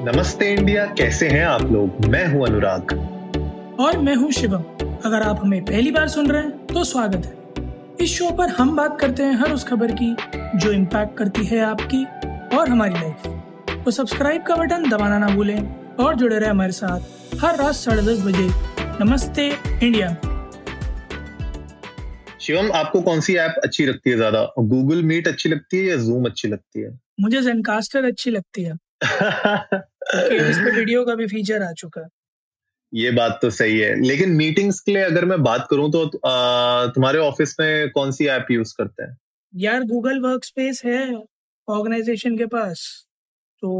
नमस्ते इंडिया कैसे हैं आप लोग? मैं हूँ अनुराग। और मैं हूँ शिवम। अगर आप हमें पहली बार सुन रहे हैं तो स्वागत है। इस शो पर हम बात करते हैं हर उस खबर की जो इम्पैक्ट करती है आपकी और हमारी लाइफ तो सब्सक्राइब का बटन दबाना ना भूलें और जुड़े रहे हमारे साथ हर रात साढ़े दस बजे। नमस्ते इंडिया। शिवम आपको कौन सी ऐप अच्छी लगती है ज़्यादा? गूगल मीट अच्छी लगती है या जूम अच्छी लगती है? मुझे जेनकास्टर अच्छी लगती है। इस वीडियो का भी फीचर आ चुका है। ये बात तो सही है लेकिन मीटिंग्स के लिए अगर मैं बात करूँ तो तुम्हारे ऑफ़िस में कौन सी ऐप यूज़ करते हैं? यार गूगल वर्क स्पेस है ऑर्गेनाइजेशन के पास तो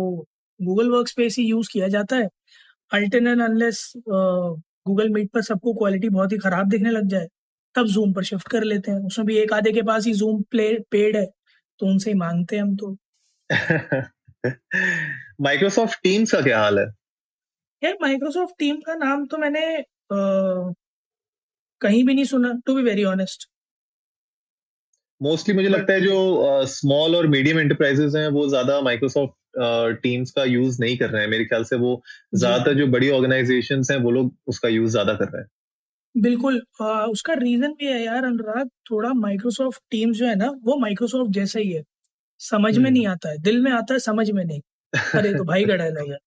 गूगल वर्क स्पेस ही यूज़ किया जाता है। अल्टरनेट अनलेस गूगल मीट पर सबको क्वालिटी बहुत ही खराब दिखने लग जाए तब जूम पर शिफ्ट कर लेते हैं। उसमें भी एक आधे के पास ही जूम प्ले पेड है तो उनसे ही मांगते हैं हम तो। माइक्रोसॉफ्ट टीम्स का क्या हाल है? यार माइक्रोसॉफ्ट टीम का नाम तो मैंने आ, कहीं भी नहीं सुना to be very honest mostly मुझे लगता है जो स्मॉल uh, और मीडियम एंटरप्राइजेस हैं वो ज़्यादा माइक्रोसॉफ्ट टीम्स का यूज़ नहीं कर रहे हैं। मेरे ख्याल से वो ज़्यादातर जो बड़ी ऑर्गेनाइजेशन हैं वो लोग उसका यूज़ ज़्यादा कर रहे हैं। बिल्कुल आ, उसका रीजन भी है यार अनुराग। थोड़ा माइक्रोसॉफ्ट टीम्स जो है ना वो माइक्रोसॉफ्ट जैसा ही है। समझ में नहीं आता है दिल में आता है समझ में नहीं। अरे तो भाई का डायलॉग है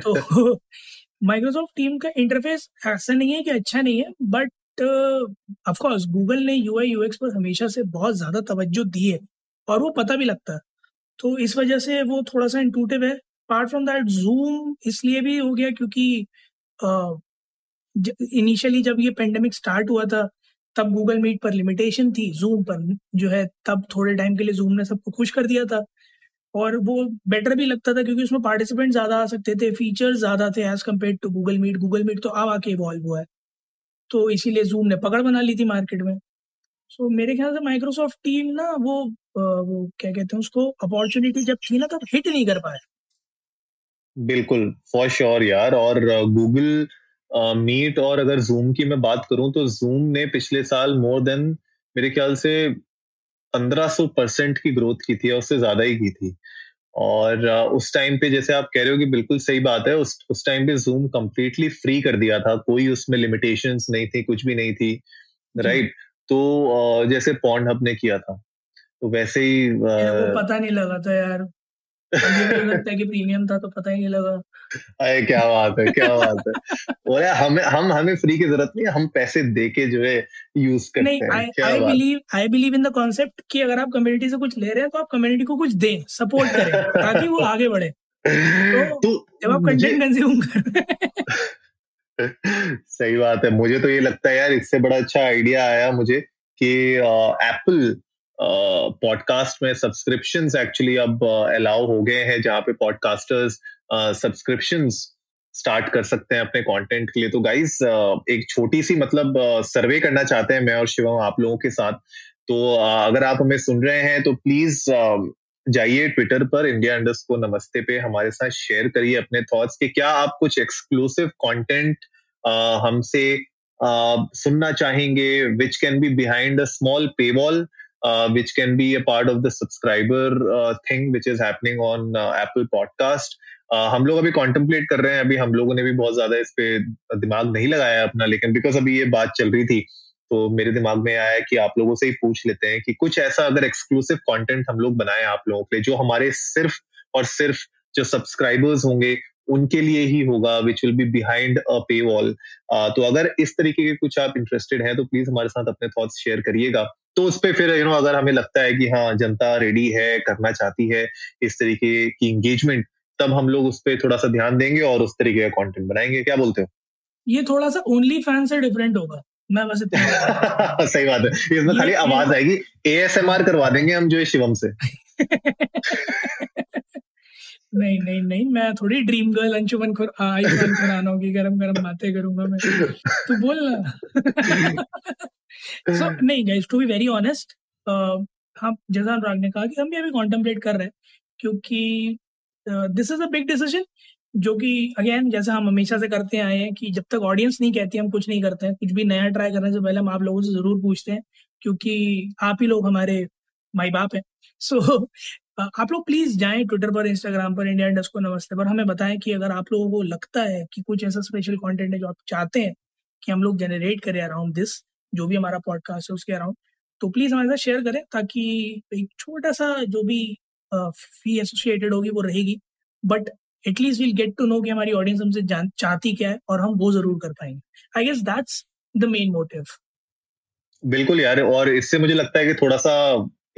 तो माइक्रोसॉफ्ट टीम का इंटरफेस ऐसा नहीं है कि अच्छा नहीं है बट ऑफ़ कोर्स गूगल ने यू आई यूएक्स पर हमेशा से बहुत ज़्यादा तवज्जो दी है और वो पता भी लगता है। तो इस वजह से वो थोड़ा सा इंटूटिव है। अपार्ट फ्रॉम दैट जूम इसलिए भी हो गया क्योंकि इनिशियली जब ये पेंडेमिक स्टार्ट हुआ था तब गूगल मीट पर लिमिटेशन थी जूम पर जो है तब थोड़े टाइम के लिए जूम ने सबको खुश कर दिया था। और वो बेटर भी लगता था क्योंकि उसमें पार्टिसिपेंट ज़्यादा आ सकते थे फीचर्स ज़्यादा थे as compare to Google Meet Google Meet तो अब आके इवॉल्व हुआ है। तो इसीलिए जूम ने पकड़ बना ली थी मार्केट में। सो so, मेरे ख्याल से माइक्रोसॉफ्ट टीम ना वो वो क्या कहते हैं उसको अपॉर्चुनिटी जब थी ना तब हिट नहीं कर पाए बिल्कुल फॉर श्योर यार। और गूगल मीट और अगर जूम की मैं बात करूँ तो जूम ने पिछले साल मोर देन मेरे ख्याल से 1500 परसेंट की ग्रोथ की थी और उससे ज़्यादा ही की थी। और उस टाइम पे जैसे आप कह रहे हो कि बिल्कुल सही बात है उस उस टाइम पे जूम कम्प्लीटली फ्री कर दिया था कोई उसमें लिमिटेशंस नहीं थी कुछ भी नहीं थी राइट तो जैसे पॉन्ड हब ने किया था तो वैसे ही वो पता नहीं लगा था यार। लगता है कि प्रीमियम था तो पता ही नहीं लगा। अरे क्या बात है क्या बात है। और हमें हम हमें फ्री की ज़रूरत नहीं हम पैसे दे के जो है यूज़ करते नहीं, हैं। I believe I believe in the concept कि अगर आप कम्युनिटी से कुछ ले रहे हैं तो आप कम्युनिटी को कुछ दें सपोर्ट करें ताकि वो आगे बढ़े। तो, तो जब आप कंटेंट कंज्यूम कर सही बात है मुझे तो ये लगता है यार इससे बड़ा अच्छा आइडिया आया मुझे कि एप्पल पॉडकास्ट में सब्सक्रिप्शन एक्चुअली अब अलाउ हो गए हैं, जहाँ पे पॉडकास्टर्स सब्सक्रिप्शन स्टार्ट कर सकते हैं अपने कंटेंट के लिए। तो गाइस एक छोटी सी मतलब सर्वे करना चाहते हैं मैं और शिवम आप लोगों के साथ। तो अगर आप हमें सुन रहे हैं तो प्लीज़ जाइए ट्विटर पर इंडिया इंडस्ट को नमस्ते पे हमारे साथ शेयर करिए अपने थॉट्स कि क्या आप कुछ एक्सक्लूसिव कंटेंट हमसे सुनना चाहेंगे which can be behind a small paywall which can be a part of the subscriber thing which is happening on Apple podcast हम लोग अभी कॉन्टेम्पलेट कर रहे हैं, अभी हम लोगों ने भी बहुत ज़्यादा इस पे दिमाग नहीं लगाया अपना, लेकिन बिकॉज़ अभी ये बात चल रही थी तो मेरे दिमाग में आया कि आप लोगों से ही पूछ लेते हैं कि कुछ ऐसा अगर एक्सक्लूसिव कंटेंट हम लोग बनाए आप लोगों के लिए, जो हमारे सिर्फ़ और सिर्फ़ जो सब्सक्राइबर्स होंगे, उनके लिए ही होगा which will be behind a paywall तो अगर इस तरीके के कुछ आप इंटरेस्टेड हैं तो प्लीज़ हमारे साथ अपने थॉट्स शेयर करिएगा। तो उस पर फिर यू नो अगर हमें लगता है कि हाँ जनता रेडी है करना चाहती है इस तरीके की इंगेजमेंट तब हम लोग उस पर थोड़ा सा ध्यान देंगे और उस तरीके का कॉन्टेंट बनाएँगे। क्या बोलते हो? ये थोड़ा सा ओनली फ़ैन से डिफरेंट होगा। मैं बस सही बात है। इसमें खाली आवाज़ आएगी एएसएमआर करवा देंगे हम जो है शिवम से। नहीं नहीं नहीं, मैं थोड़ी ड्रीम गर्ल अंशुमन खुर आयुष्मान खुराना होगी, गरम गरम बातें करूँगा मैं। तो बोल ना। सो नहीं guys to be very honest हम जैसा अनुराग ने कहा कि हम भी अभी कॉन्टेम्पलेट कर रहे हैं, क्योंकि this is a big decision जो कि अगेन जैसे हम हमेशा से करते आए हैं कि जब तक ऑडियंस नहीं कहती, हम कुछ नहीं करते हैं, कुछ भी नया ट्राई करने से पहले हम आप लोगों से ज़रूर पूछते हैं, क्योंकि आप ही लोग हमारे माई बाप हैं। सो so, आप लोग प्लीज़ जाएँ ट्विटर पर इंस्टाग्राम पर इंडिया इंडस्ट को नमस्ते पर। हमें बताएँ कि अगर आप लोगों को लगता है कि कुछ ऐसा स्पेशल कंटेंट है जो आप चाहते हैं कि हम लोग जनरेट करें अराउंड दिस जो भी हमारा पॉडकास्ट है उसके अराउंड तो प्लीज़ हमारे साथ शेयर करें ताकि एक छोटा सा जो भी फ़ी एसोसिएटेड होगी वो रहेगी। But at least will get to know कि हमारी ऑडियंस हमसे चाहती क्या है और हम वो ज़रूर कर पाएँगे। I guess that's the main motive बिल्कुल यार और इससे मुझे लगता है कि थोड़ा सा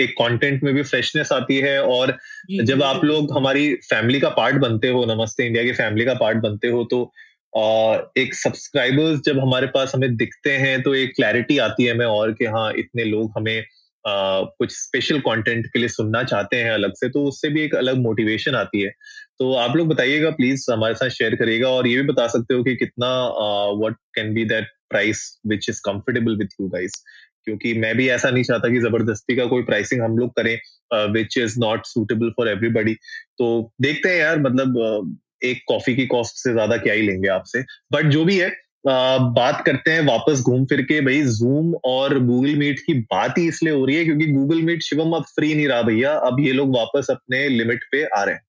एक कंटेंट में भी फ्रेशनेस आती है और जब आप लोग हमारी फैमिली का पार्ट बनते हो नमस्ते इंडिया की फैमिली का पार्ट बनते हो तो एक सब्सक्राइबर्स जब हमारे पास हमें दिखते हैं तो एक क्लैरिटी आती है हमें और कि हाँ इतने लोग हमें Uh, कुछ स्पेशल कंटेंट के लिए सुनना चाहते हैं अलग से तो उससे भी एक अलग मोटिवेशन आती है। तो आप लोग बताइएगा प्लीज़ हमारे साथ शेयर करिएगा और ये भी बता सकते हो कि कितना what can be that price which is comfortable with you guys क्योंकि मैं भी ऐसा नहीं चाहता कि ज़बरदस्ती का कोई प्राइसिंग हम लोग करें which is not suitable for everybody तो देखते हैं यार मतलब एक कॉफ़ी की कॉस्ट से ज़्यादा क्या ही लेंगे आपसे। बट जो भी है आ, बात करते हैं वापस घूम फिर के। भाई जूम और गूगल मीट की बात ही इसलिए हो रही है क्योंकि गूगल मीट शिवम अब फ्री नहीं रहा भैया। अब ये लोग वापस अपने लिमिट पे आ रहे हैं।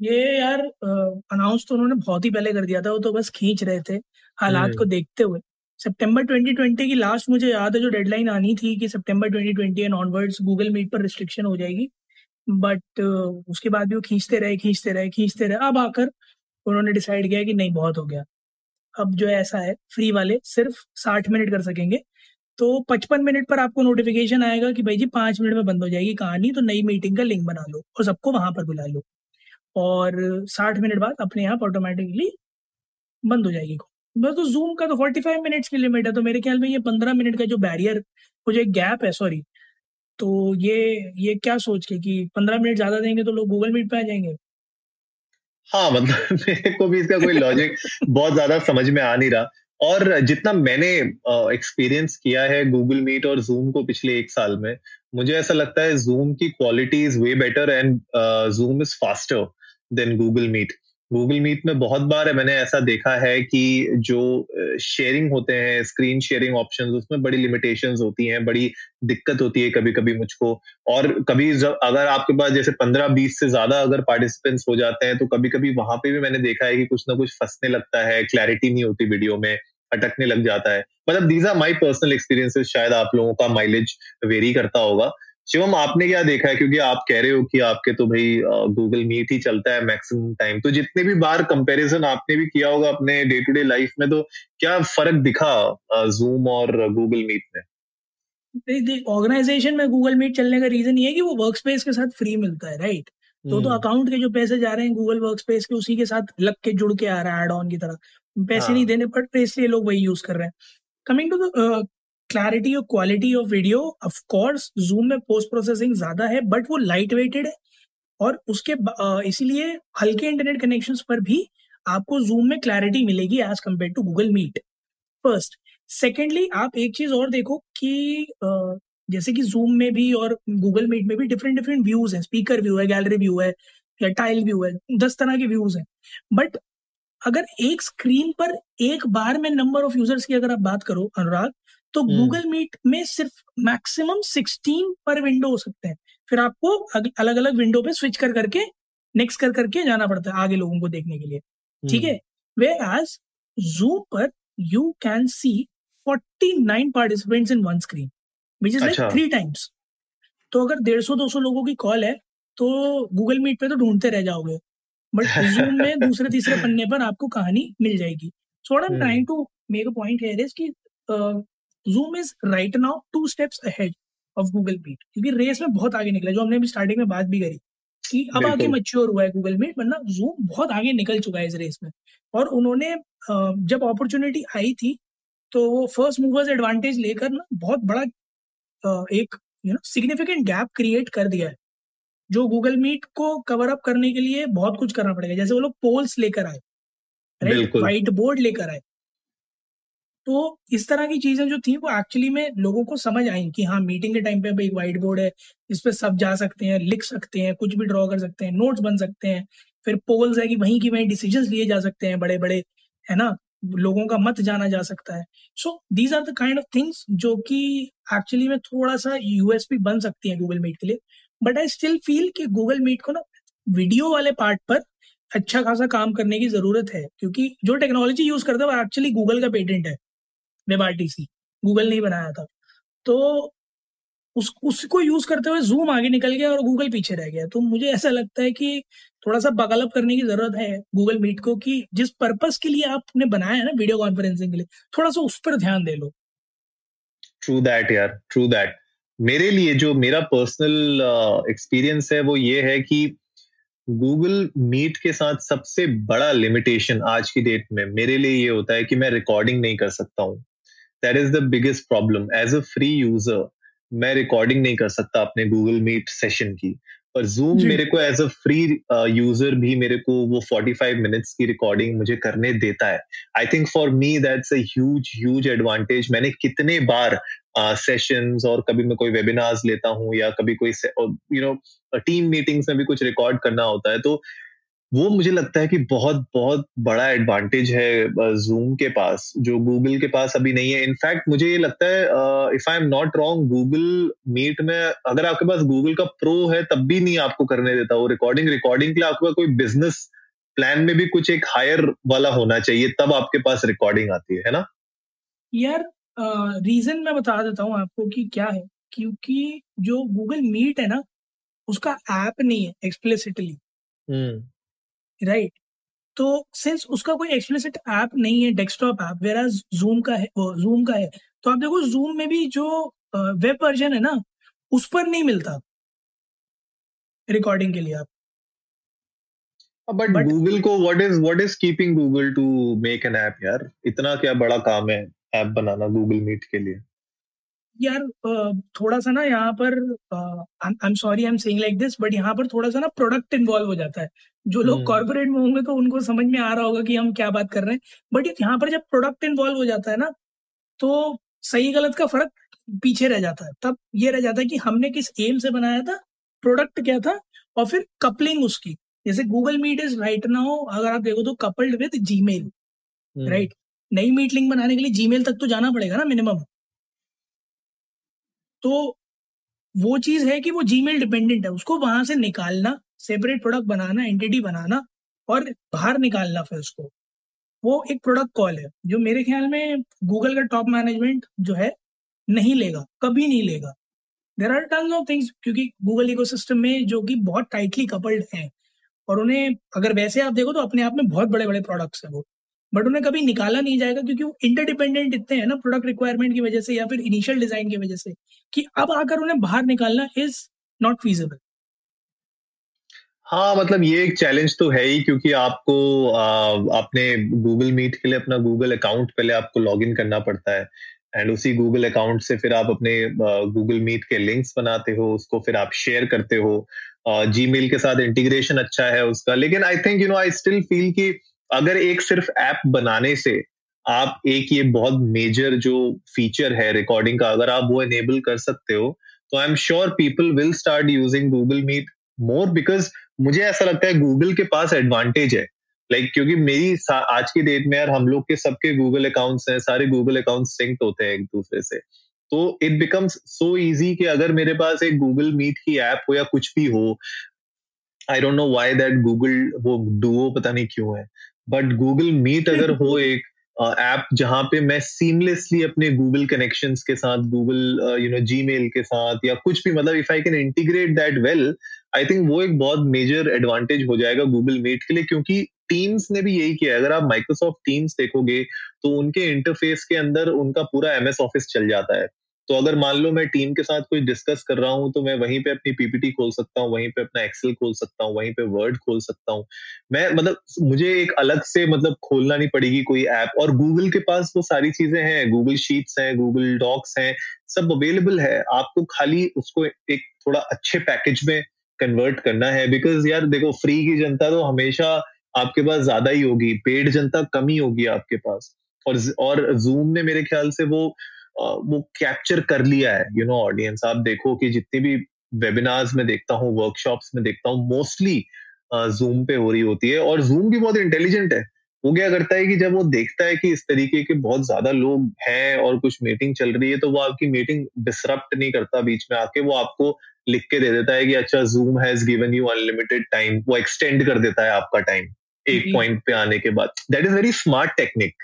ये यार अनाउंस तो उन्होंने बहुत ही पहले कर दिया था। वो तो बस खींच रहे थे हालात हम्म। को देखते हुए। सितंबर 2020 की लास्ट मुझे याद है, जो डेडलाइन आनी थी कि सितंबर 2020 एंड ऑनवर्ड्स गूगल मीट पर रिस्ट्रिक्शन हो जाएगी। बट उसके बाद भी वो खींचते रहे खींचते रहे खींचते रहे। अब आकर उन्होंने डिसाइड किया कि नहीं, बहुत हो गया। अब जो ऐसा है फ्री वाले सिर्फ़ साठ मिनट कर सकेंगे। तो पचपन मिनट पर आपको नोटिफिकेशन आएगा कि भाई जी पाँच मिनट में बंद हो जाएगी कहानी तो नई मीटिंग का लिंक बना लो और सबको वहाँ पर बुला लो। और साठ मिनट बाद अपने आप ऑटोमेटिकली बंद हो जाएगी बस तो जूम का तो फोर्टी फाइव मिनट्स की लिमिट है तो मेरे ख्याल में ये पंद्रह मिनट का जो बैरियर वो जो एक गैप है सॉरी तो ये ये क्या सोच के कि पंद्रह मिनट ज़्यादा देंगे तो लोग गूगल मीट पे आ जाएँगे? हाँ मतलब मेरे को भी इसका कोई लॉजिक बहुत ज़्यादा समझ में आ नहीं रहा। और जितना मैंने एक्सपीरियंस किया है गूगल मीट और जूम को पिछले एक साल में, मुझे ऐसा लगता है जूम की quality is way better and Zoom is faster than Google Meet Google Meet में बहुत बार है मैंने ऐसा देखा है कि जो शेयरिंग होते हैं स्क्रीन शेयरिंग ऑप्शन उसमें बड़ी लिमिटेशन होती हैं, बड़ी दिक्कत होती है कभी कभी मुझको। और कभी जब, अगर आपके पास जैसे पंद्रह बीस से ज़्यादा अगर पार्टिसिपेंट्स हो जाते हैं तो कभी कभी वहाँ पे भी मैंने देखा है कि कुछ ना कुछ फंसने लगता है क्लैरिटी नहीं होती वीडियो में, अटकने लग जाता है। मतलब these are my personal experiences शायद आप लोगों का माइलेज वेरी करता होगा। शिवम आपने क्या देखा है? क्योंकि आप कह रहे हो कि आपके तो भाई गूगल मीट ही चलता है मैक्सिमम टाइम तो जितने भी बार कंपैरिजन आपने भी किया होगा अपने डे टू डे लाइफ में तो क्या फ़र्क दिखा जूम और गूगल मीट में? ऑर्गेनाइजेशन में गूगल मीट चलने का रीजन ये है कि वो वर्क स्पेस के साथ फ्री मिलता है राइट तो तो अकाउंट हम्म। के जो पैसे जा रहे हैं गूगल वर्क स्पेस के उसी के साथ लग के जुड़ के आ रहा है एड ऑन की तरह। पैसे हाँ. नहीं देने पड़ते इसलिए लोग वही यूज़ कर रहे हैं। कमिंग टू द क्लैरिटी और quality of video of course Zoom में पोस्ट प्रोसेसिंग ज़्यादा है बट वो लाइट वेटेड है। और उसके इसीलिए हल्के इंटरनेट कनेक्शन पर भी आपको जूम में क्लैरिटी मिलेगी as compared to Google Meet first secondly आप एक चीज़ और देखो कि जैसे कि जूम में भी और गूगल मीट में भी डिफरेंट डिफरेंट व्यूज़ हैं। स्पीकर व्यू है गैलरी व्यू है, या टाइल व्यू है, दस तरह के व्यूज़ हैं। बट अगर एक स्क्रीन पर एक बार में नंबर ऑफ़ यूज़र्स की अगर आप बात करो, अनुराग तो गूगल हम्म। मीट में सिर्फ़ मैक्सिमम सिक्सटीन पर विंडो हो सकते हैं। फिर आपको अलग अलग विंडो पे स्विच कर करके नेक्स्ट कर करके जाना पड़ता है आगे लोगों को देखने के लिए। ठीक है? वे एज जूम पर you can see forty nine participants in one screen which is like three times तो अगर डेढ़ सौ दो सौ लोगों की कॉल है तो गूगल मीट पे तो ढूंढते रह जाओगे। बट जूम में दूसरे तीसरे पन्ने पर आपको कहानी मिल जाएगी। So I am trying to make a point here is कि Zoom is right now two steps ahead of Google Meet क्योंकि रेस में बहुत आगे निकला जो हमने अभी स्टार्टिंग में बात भी करी कि अब आगे मच्योर हुआ है गूगल मीट वरना जूम बहुत आगे निकल चुका है इस रेस में। और उन्होंने जब अपॉर्चुनिटी आई थी तो वो फ़र्स्ट मूवर्स एडवांटेज लेकर ना बहुत बड़ा एक you know significant gap create कर दिया है जो गूगल मीट को कवर अप करने के लिए बहुत कुछ करना पड़ेगा। जैसे वो लोग पोल्स लेकर आए राइट व्हाइट बोर्ड लेकर आए। तो इस तरह की चीज़ें जो थी, वो एक्चुअली में लोगों को समझ आई कि हाँ मीटिंग के टाइम पे एक व्हाइट बोर्ड है, इस पे सब जा सकते हैं, लिख सकते हैं, कुछ भी ड्रॉ कर सकते हैं नोट्स बन सकते हैं, फिर पोल्स है कि वहीं की वहीं डिसीज़न लिए जा सकते हैं बड़े बड़े है ना? लोगों का मत जाना जा सकता है। So these are the kind of things जो कि एक्चुअली में थोड़ा सा यूएसपी बन सकती है गूगल मीट के लिए बट आई स्टिल फील कि गूगल मीट को ना वीडियो वाले पार्ट पर अच्छा खासा काम करने की ज़रूरत है, क्योंकि जो टेक्नोलॉजी यूज़ करते हैं, वो एक्चुअली गूगल का पेटेंट है। वेब आर गूगल नहीं बनाया था। तो उस उसको यूज़ करते हुए जूम आगे निकल गया और गूगल पीछे रह गया। तो मुझे ऐसा लगता है कि थोड़ा सा बगलअप करने की ज़रूरत है गूगल मीट को कि जिस पर्पस के लिए आपने बनाया है ना वीडियो कॉन्फ्रेंसिंग के लिए थोड़ा सा उस पर ध्यान दे लो। ट्रू दैट यार ट्रू दैट मेरे लिए जो मेरा पर्सनल एक्सपीरियंस uh, है वो ये है कि गूगल मीट के साथ सबसे बड़ा लिमिटेशन आज की डेट में मेरे लिए ये होता है कि मैं रिकॉर्डिंग नहीं कर सकता हूँ। That is the biggest problem as a free user मैं रिकॉर्डिंग नहीं कर सकता अपने गूगल मीट सेशन की। पर जूम मेरे को एज अ फ्री यूज़र भी मेरे को वो 45 मिनट्स की रिकॉर्डिंग मुझे करने देता है। I think for me that's a huge huge advantage मैंने कितने बार सेशंस uh, और कभी मैं कोई वेबिनार्स लेता हूँ या कभी कोई यू नो टीम मीटिंग्स में भी कुछ रिकॉर्ड करना होता है तो वो मुझे लगता है कि बहुत बहुत बड़ा एडवांटेज है जूम के पास जो गूगल के पास अभी नहीं है। इनफैक्ट मुझे ये लगता है if I am not wrong Google Meet में अगर आपके पास गूगल का प्रो है तब भी नहीं आपको करने देता वो रिकॉर्डिंग रिकॉर्डिंग के लिए आपके कोई बिज़नेस प्लान में भी कुछ एक हायर वाला होना चाहिए तब आपके पास रिकॉर्डिंग आती है है ना? यार रीजन मैं बता देता हूँ आपको कि क्या है क्योंकि जो गूगल मीट है ना उसका ऐप नहीं है एक्सप्लिसिटली राइट तो सिंस उसका कोई एक्सप्लिसिट ऐप नहीं है डेस्कटॉप ऐप वेर जूम का है जूम का है तो आप देखो जूम में भी जो वेब वर्जन है ना उस पर नहीं मिलता। रिकॉर्डिंग के लिए आप। बट गूगल को what is what is keeping Google to make an app यार? इतना क्या बड़ा काम है ऐप बनाना गूगल मीट के लिए। यार थोड़ा सा ना यहाँ पर I am sorry I am saying like this but यहाँ पर थोड़ा सा ना प्रोडक्ट इन्वॉल्व हो जाता है। जो लोग कॉर्पोरेट हम्म। में होंगे तो उनको समझ में आ रहा होगा कि हम क्या बात कर रहे हैं। बट यहाँ पर जब प्रोडक्ट इन्वॉल्व हो जाता है ना तो सही गलत का फ़र्क पीछे रह जाता है। तब ये रह जाता है कि हमने किस एम से बनाया था प्रोडक्ट क्या था और फिर कपलिंग उसकी। जैसे Google Meet is right now अगर आप देखो तो कपल्ड विद जीमेल राइट नई मीट लिंक बनाने के लिए जीमेल तक तो जाना पड़ेगा ना मिनिमम तो वो चीज़ है कि वो जीमेल डिपेंडेंट है। उसको वहाँ से निकालना सेपरेट प्रोडक्ट बनाना एंटिटी बनाना और बाहर निकालना फिर उसको। वो एक प्रोडक्ट कॉल है, जो मेरे ख्याल में गूगल का टॉप मैनेजमेंट जो है, नहीं लेगा, कभी नहीं लेगा। There are ton of things क्योंकि गूगल इकोसिस्टम में जो कि बहुत टाइटली कपल्ड हैं, और उन्हें अगर वैसे आप देखो तो अपने आप में बहुत बड़े बड़े प्रोडक्ट्स हैं वो। बट उन्हें कभी निकाला नहीं जाएगा क्योंकि वो इंटरडिपेंडेंट इतने हैं ना प्रोडक्ट रिक्वायरमेंट की वजह से या फिर इनिशियल डिज़ाइन की वजह से कि अब आकर उन्हें बाहर निकालना इज़ नॉट फीजिबल हाँ मतलब ये एक चैलेंज तो है ही क्योंकि आपको अपने गूगल मीट के लिए अपना गूगल अकाउंट पहले आपको लॉग इन करना पड़ता है। एंड उसी गूगल अकाउंट से फिर आप अपने गूगल मीट के लिंक्स बनाते हो, उसको फिर आप शेयर करते हो। जीमेल के साथ इंटीग्रेशन अच्छा है उसका। लेकिन I think you know I still feel कि अगर एक सिर्फ़ ऐप बनाने से आप एक ये बहुत मेजर जो फीचर है रिकॉर्डिंग का अगर आप वो एनेबल कर सकते हो तो I am sure people will start using Google Meet more because मुझे ऐसा लगता है गूगल के पास एडवांटेज है। लाइक like, क्योंकि मेरी आज की डेट में यार हम लोग के सबके गूगल अकाउंट्स हैं सारे गूगल अकाउंट सिंक होते हैं एक दूसरे से। तो इट बिकम्स सो इजी कि अगर मेरे पास एक गूगल मीट की ऐप हो या कुछ भी हो I don't know why that Google वो डुओ पता नहीं क्यों है। बट गूगल मीट अगर हो एक ऐप जहाँ पे मैं सीमलेसली अपने गूगल कनेक्शन के साथ गूगल यू नो जी के साथ या कुछ भी मतलब if I can integrate that well I think वो एक बहुत मेजर एडवांटेज हो जाएगा गूगल मीट के लिए क्योंकि टीम्स ने भी यही किया अगर आप माइक्रोसॉफ्ट टीम्स देखोगे तो उनके इंटरफेस के अंदर उनका पूरा एमएस ऑफ़िस चल जाता है। तो अगर मान लो मैं टीम के साथ कोई डिस्कस कर रहा हूँ तो मैं वहीं पे अपनी पीपीटी खोल सकता हूँ, वहीं पे अपना एक्सेल खोल सकता हूँ, वहीं पे वर्ड खोल सकता हूँ। मैं मतलब मुझे एक अलग से मतलब खोलना नहीं पड़ेगी कोई ऐप और गूगल के पास वो सारी चीज़ें हैं गूगल शीट्स हैं गूगल डॉक्स हैं, सब अवेलेबल है। आपको खाली उसको एक थोड़ा अच्छे पैकेज में कन्वर्ट करना है बिकॉज़ यार देखो फ्री की जनता तो हमेशा आपके पास ज़्यादा ही होगी पेड जनता कम ही होगी आपके पास। और और जूम ने मेरे ख्याल से वो वो कैप्चर कर लिया है यू नो ऑडियंस आप देखो कि जितने भी वेबिनार्स में देखता हूँ वर्कशॉप्स में देखता हूँ मोस्टली जूम पे हो रही होती है और जूम भी बहुत इंटेलिजेंट है। वो क्या करता है कि जब वो देखता है कि इस तरीके के बहुत ज़्यादा लोग हैं और कुछ मीटिंग चल रही है तो वो आपकी मीटिंग डिसरप्ट नहीं करता बीच में आके वो आपको लिख के दे देता है कि अच्छा Zoom has given you unlimited time वो एक्सटेंड कर देता है आपका टाइम एक पॉइंट पे आने के बाद। That is very smart technique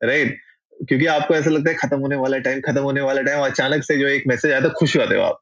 right क्योंकि आपको ऐसा लगता है खत्म होने वाला टाइम खत्म होने वाला टाइम अचानक से जो एक मैसेज आया तो खुश होते हो आप।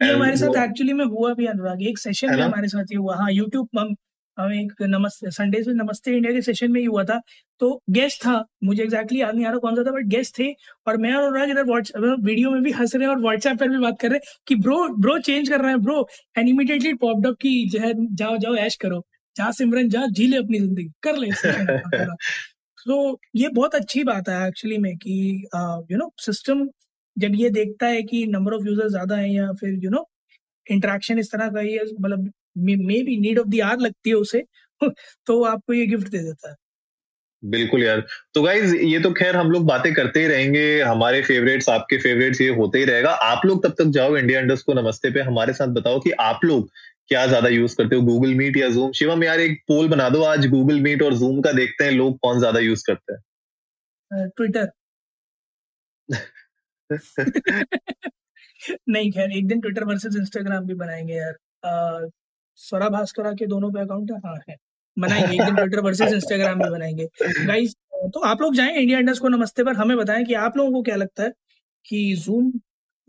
ये हमारे साथ एक्चुअली में हुआ भी अनुराग एक सेशन में हमारे साथ ही हुआ। हाँ यूट्यूब हम हम एक नमस्ते संडे से नमस्ते इंडिया के सेशन में ही हुआ था। तो गेस्ट था मुझे एग्जैक्टली याद नहीं आ रहा कौन सा था बट गेस्ट थे। और मैं और अनुराग इधर व्हाट्सएप वीडियो में भी हंस रहे हैं और व्हाट्सएप पर भी बात कर रहे हैं कि ब्रो ब्रो चेंज कर रहे हैं bro and immediately popped up की जो है जाओ जाओ ऐश करो। जा सिमरन जा जी ले अपनी ज़िंदगी। कर ले तो ये बहुत अच्छी बात है एक्चुअली में कि यू नो सिस्टम जब ये देखता है कि नंबर ऑफ़ यूज़र ज़्यादा है या फिर यू नो इंटरेक्शन इस तरह का ही मतलब maybe need of the hour लगती है उसे तो आपको ये गिफ्ट दे देता है। बिल्कुल यार। तो गाइज़ ये तो खैर हम लोग बातें करते ही रहेंगे, हमारे फेवरेट्स आपके फेवरेट्स ये होते ही रहेगा। आप लोग तब तक जाओ इंडिया इंडस्ट को नमस्ते पे, हमारे साथ बताओ कि आप लोग क्या ज़्यादा यूज़ करते हो गूगल मीट या जूम शिवम यार एक पोल बना दो आज गूगल मीट और जूम का देखते हैं लोग कौन ज़्यादा यूज़ करते हैं। ट्विटर नहीं खैर एक दिन ट्विटर वर्सेस इंस्टाग्राम भी बनाएँगे यार। स्वरा भास्करा के दोनों पे अकाउंट है? हाँ है। बनाएँगे एक दिन ट्विटर वर्सेस इंस्टाग्राम भी बनाएँगे। गाइस तो आप लोग जाएँ इंडिया इंडस्ट को नमस्ते पर हमें बताएँ कि आप लोगों को क्या लगता है कि जूम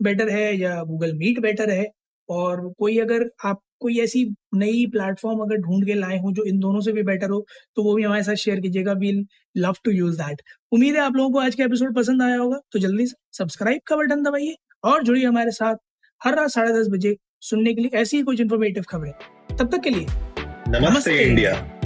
बेटर है या गूगल मीट बेटर है? और कोई अगर आप कोई ऐसी नई प्लेटफॉर्म अगर ढूंढ के लाए हो जो इन दोनों से भी बेटर हो तो वो भी हमारे साथ शेयर कीजिएगा। We love to use that उम्मीद है आप लोगों को आज का एपिसोड पसंद आया होगा तो जल्दी से सब्सक्राइब का बटन दबाइए और जुड़िए हमारे साथ हर रात साढ़े दस बजे सुनने के लिए ऐसी ही कुछ इन्फॉर्मेटिव खबरें। तब तक के लिए नमस्ते, नमस्ते। इंडिया।